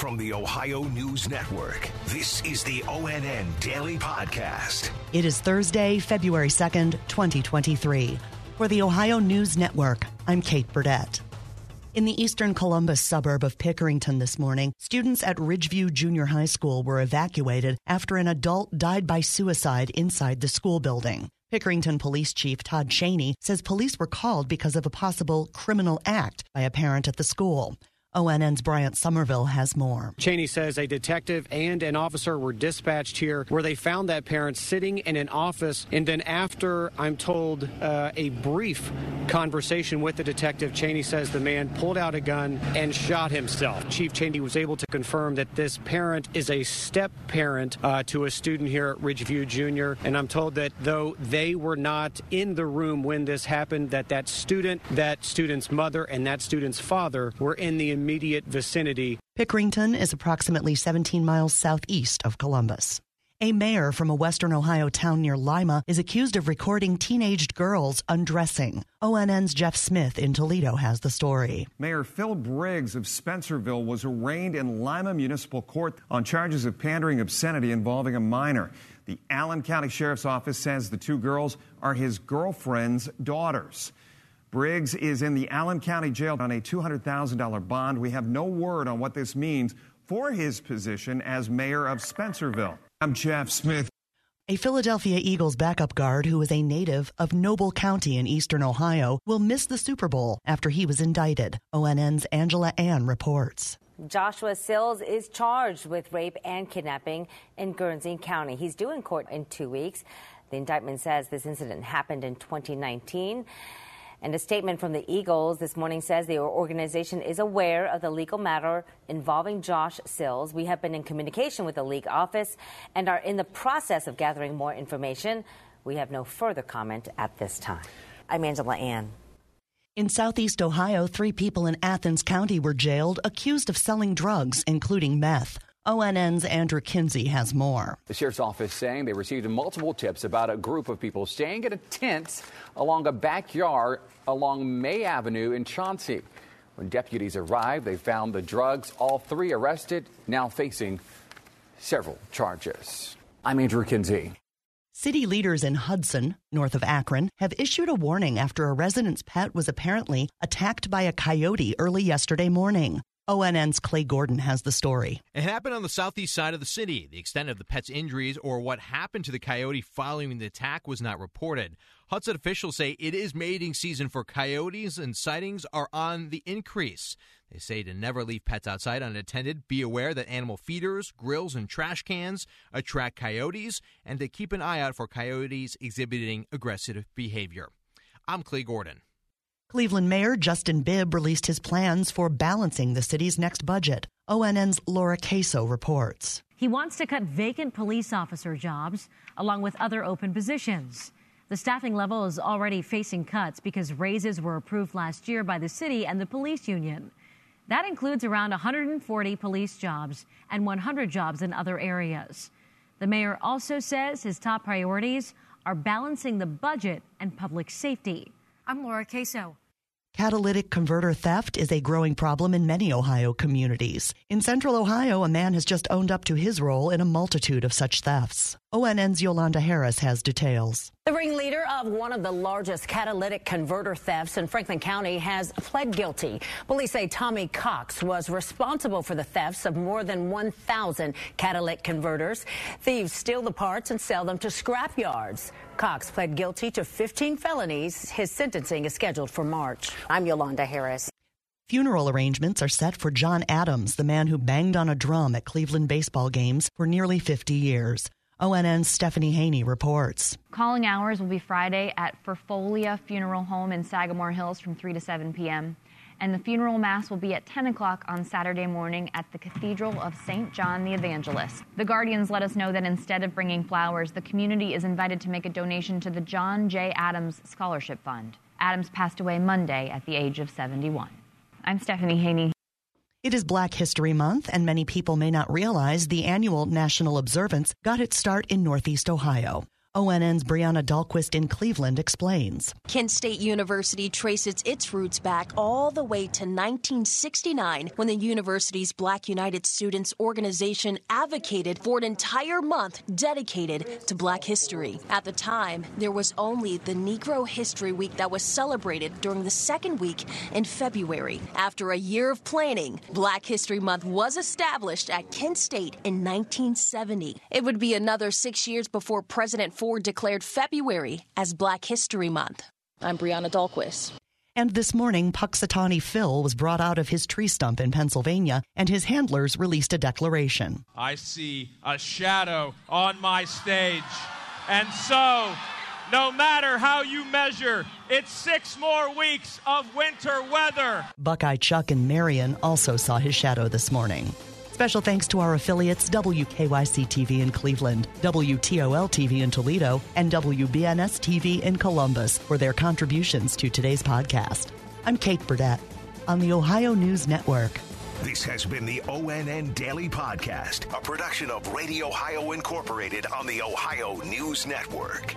From the Ohio News Network, this is the ONN Daily Podcast. It is Thursday, February 2nd, 2023. For the Ohio News Network, I'm Kate Burdett. In the eastern Columbus suburb of Pickerington this morning, students at Ridgeview Junior High School were evacuated after an adult died by suicide inside the school building. Pickerington Police Chief Todd Cheney says police were called because of a possible criminal act by a parent at the school. ONN's Bryant Somerville has more. Cheney says a detective and an officer were dispatched here where they found that parent sitting in an office. And then, after I'm told uh, a brief conversation with the detective, Cheney says the man pulled out a gun and shot himself. Chief Cheney was able to confirm that this parent is a step parent uh, to a student here at Ridgeview Junior. And I'm told that though they were not in the room when this happened, that that student, that student's mother, and that student's father were in the immediate vicinity. Pickerington is approximately 17 miles southeast of Columbus. A mayor from a western Ohio town near Lima is accused of recording teenaged girls undressing. ONN's Jeff Smith in Toledo has the story. Mayor Phil Briggs of Spencerville was arraigned in Lima Municipal Court on charges of pandering obscenity involving a minor. The Allen County Sheriff's Office says the two girls are his girlfriend's daughters. Briggs is in the Allen County Jail on a $200,000 bond. We have no word on what this means for his position as mayor of Spencerville. I'm Jeff Smith. A Philadelphia Eagles backup guard who is a native of Noble County in eastern Ohio will miss the Super Bowl after he was indicted. ONN's Angela An reports. Joshua Sills is charged with rape and kidnapping in Guernsey County. He's due in court in two weeks. The indictment says this incident happened in 2019. And a statement from the Eagles this morning says the organization is aware of the legal matter involving Josh Sills. We have been in communication with the league office and are in the process of gathering more information. We have no further comment at this time. I'm Angela An. In southeast Ohio, three people in Athens County were jailed accused of selling drugs, including meth. ONN's Andrew Kinsey has more. The sheriff's office saying they received multiple tips about a group of people staying in a tent along a backyard along May Avenue in Chauncey. When deputies arrived, they found the drugs, all three arrested, now facing several charges. I'm Andrew Kinsey. City leaders in Hudson, north of Akron, have issued a warning after a resident's pet was apparently attacked by a coyote early yesterday morning. ONN's Clay Gordon has the story. It happened on the southeast side of the city. The extent of the pet's injuries or what happened to the coyote following the attack was not reported. Hudson officials say it is mating season for coyotes and sightings are on the increase. They say to never leave pets outside unattended, be aware that animal feeders, grills, and trash cans attract coyotes, and to keep an eye out for coyotes exhibiting aggressive behavior. I'm Clay Gordon. Cleveland Mayor Justin Bibb released his plans for balancing the city's next budget. ONN's Laura Queso reports. He wants to cut vacant police officer jobs along with other open positions. The staffing level is already facing cuts because raises were approved last year by the city and the police union. That includes around 140 police jobs and 100 jobs in other areas. The mayor also says his top priorities are balancing the budget and public safety. I'm Laura Queso. Catalytic converter theft is a growing problem in many Ohio communities. In central Ohio, a man has just owned up to his role in a multitude of such thefts. ONN's Yolanda Harris has details. The ringleader of one of the largest catalytic converter thefts in Franklin County has pled guilty. Police say Tommy Cox was responsible for the thefts of more than 1,000 catalytic converters. Thieves steal the parts and sell them to scrap yards. Cox pled guilty to 15 felonies. His sentencing is scheduled for March. I'm Yolanda Harris. Funeral arrangements are set for John Adams, the man who banged on a drum at Cleveland baseball games for nearly 50 years. ONN's Stephanie Haney reports. Calling hours will be Friday at Ferfolia Funeral Home in Sagamore Hills from 3 to 7 p.m. And the funeral mass will be at 10 o'clock on Saturday morning at the Cathedral of St. John the Evangelist. The Guardians let us know that instead of bringing flowers, the community is invited to make a donation to the John J. Adams Scholarship Fund. Adams passed away Monday at the age of 71. I'm Stephanie Haney. It is Black History Month, and many people may not realize the annual national observance got its start in Northeast Ohio. ONN's Brianna Dahlquist in Cleveland explains. Kent State University traces its roots back all the way to 1969 when the university's Black United Students organization advocated for an entire month dedicated to black history. At the time, there was only the Negro History Week that was celebrated during the second week in February. After a year of planning, Black History Month was established at Kent State in 1970. It would be another six years before President Ford declared February as Black History Month. I'm Brianna Dahlquist. And this morning, Punxsutawney Phil was brought out of his tree stump in Pennsylvania, and his handlers released a declaration. I see a shadow on my stage. And so, no matter how you measure, it's six more weeks of winter weather. Buckeye Chuck and Marion also saw his shadow this morning. Special thanks to our affiliates WKYC TV in Cleveland, WTOL TV in Toledo, and WBNS TV in Columbus for their contributions to today's podcast. I'm Kate Burdett on the Ohio News Network. This has been the ONN Daily Podcast, a production of Radio Ohio Incorporated on the Ohio News Network.